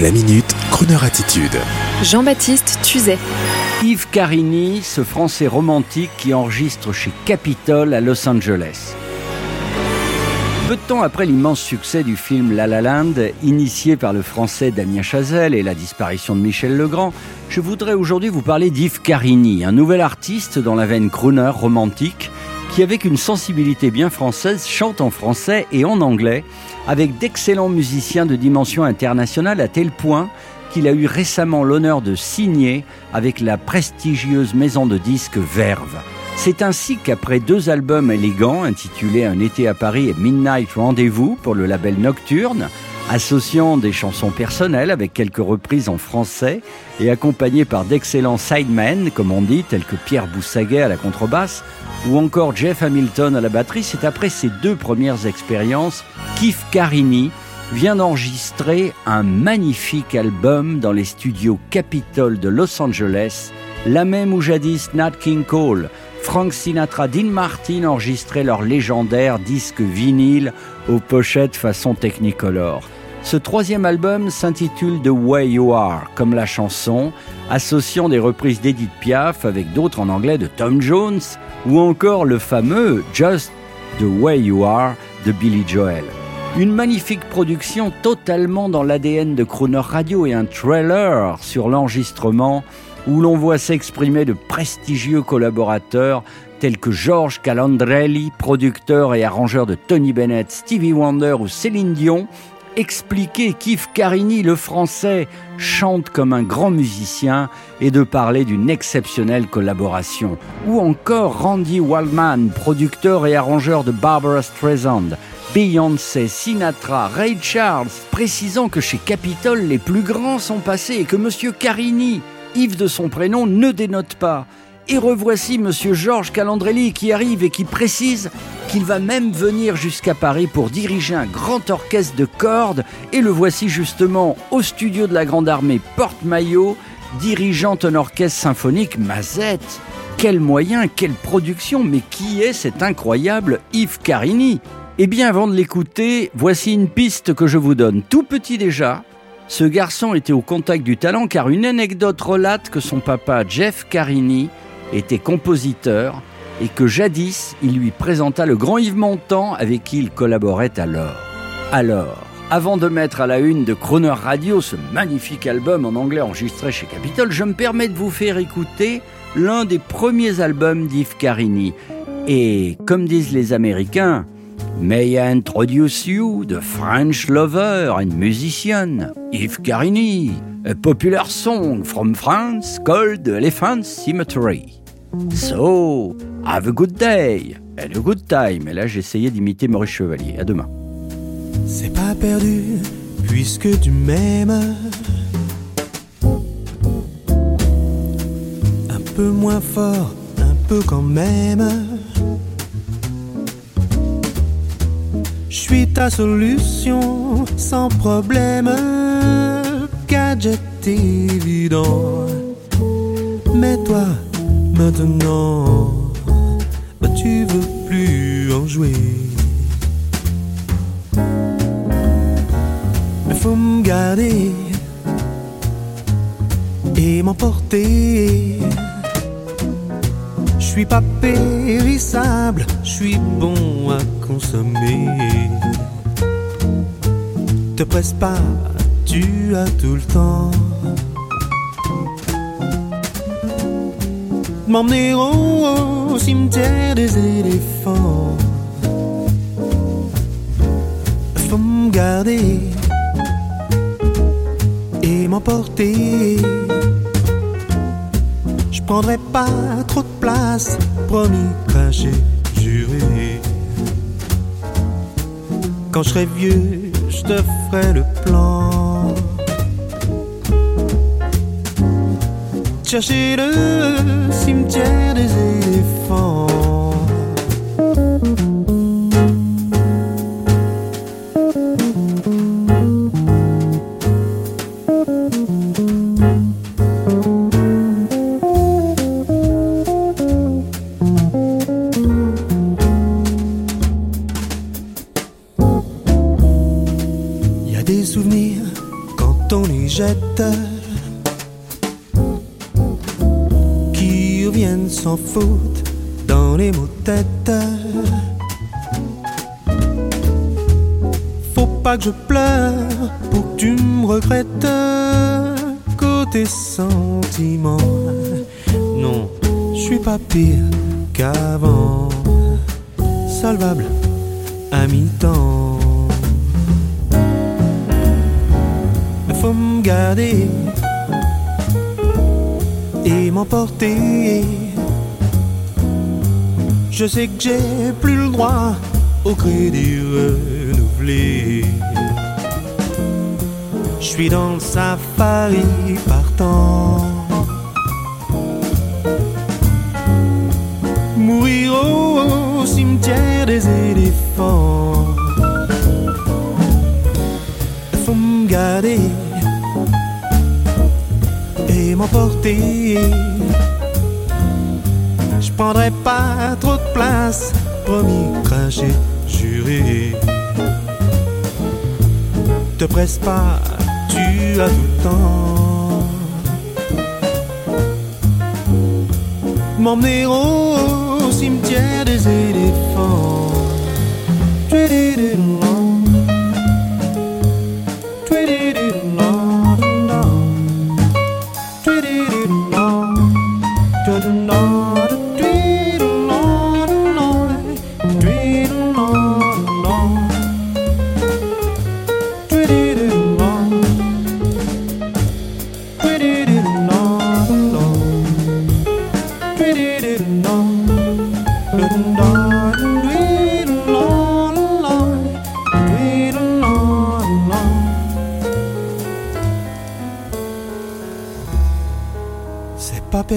La minute, Kroneur attitude. Jean-Baptiste Tuzet. Yves Carini, ce Français romantique qui enregistre chez Capitol à Los Angeles. Peu de temps après l'immense succès du film La La Land, initié par le français Damien Chazelle et la disparition de Michel Legrand, je voudrais aujourd'hui vous parler d'Yves Carini, un nouvel artiste dans la veine crooner romantique qui, avec une sensibilité bien française, chante en français et en anglais, avec d'excellents musiciens de dimension internationale à tel point qu'il a eu récemment l'honneur de signer avec la prestigieuse maison de disques Verve. C'est ainsi qu'après deux albums élégants intitulés Un été à Paris et Midnight Rendez-vous pour le label Nocturne, associant des chansons personnelles avec quelques reprises en français et accompagné par d'excellents sidemen, comme on dit, tels que Pierre Boussaguet à la contrebasse ou encore Jeff Hamilton à la batterie. C'est après ces deux premières expériences qu'Yves Carini vient d'enregistrer un magnifique album dans les studios Capitol de Los Angeles, la même où jadis Nat King Cole, Frank Sinatra, Dean Martin enregistraient leur légendaire disque vinyle aux pochettes façon Technicolor. Ce troisième album s'intitule The Way You Are, comme la chanson, associant des reprises d'Edith Piaf avec d'autres en anglais de Tom Jones, ou encore le fameux Just The Way You Are de Billy Joel. Une magnifique production totalement dans l'ADN de Crooner Radio et un trailer sur l'enregistrement où l'on voit s'exprimer de prestigieux collaborateurs tels que George Calandrelli, producteur et arrangeur de Tony Bennett, Stevie Wonder ou Céline Dion, expliquer qu'Yves Carini, le français, chante comme un grand musicien et de parler d'une exceptionnelle collaboration. Ou encore Randy Waldman, producteur et arrangeur de Barbara Streisand, Beyoncé, Sinatra, Ray Charles, précisant que chez Capitol, les plus grands sont passés et que Monsieur Carini, Yves de son prénom, ne dénote pas. Et revoici Monsieur Georges Calandrelli qui arrive et qui précise qu'il va même venir jusqu'à Paris pour diriger un grand orchestre de cordes. Et le voici justement au studio de la Grande Armée Porte-Maillot, dirigeant un orchestre symphonique Mazette. Quel moyen, quelle production, mais qui est cet incroyable Yves Carini? Eh bien, avant de l'écouter, voici une piste que je vous donne. Tout petit déjà, ce garçon était au contact du talent car une anecdote relate que son papa Jeff Carini était compositeur et que jadis il lui présenta le grand Yves Montand avec qui il collaborait alors. Alors, avant de mettre à la une de Croner Radio ce magnifique album en anglais enregistré chez Capitol, je me permets de vous faire écouter l'un des premiers albums d'Yves Carini. Et comme disent les Américains, May I introduce you? The French lover and musician, Yves Carini, a popular song from France called Elephant Cemetery. So, have a good day and a good time. Et là, j'ai essayé d'imiter Maurice Chevalier. À demain. C'est pas perdu, puisque tu m'aimes. Un peu moins fort, un peu quand même. Suis ta solution sans problème. Gadget évident. Mais toi, maintenant, bah, tu veux plus en jouer. Mais faut me garder et m'emporter. Je suis pas périssable, je suis bon à consommer. Te presse pas, tu as tout le temps. M'emmener au, cimetière des éléphants. Faut me garder et m'emporter prendrai pas trop de place, promis, craché, juré. Quand je serai vieux, je te ferai le plan. Chercher le cimetière des éléphants. Souvenirs quand on les jette, qui reviennent sans faute dans les mots-têtes. Faut pas que je pleure pour que tu me regrettes. Côté sentiments, non, je suis pas pire qu'avant. Salvable à mi-temps. Faut me garder et m'emporter. Je sais que j'ai plus le droit au crédit renouvelé. Je suis dans le safari partant. Mourir au cimetière des éléphants. Je prendrai pas trop de place, promis, craché, juré. Te presse pas, tu as tout le temps. M'emmener au cimetière des éléphants.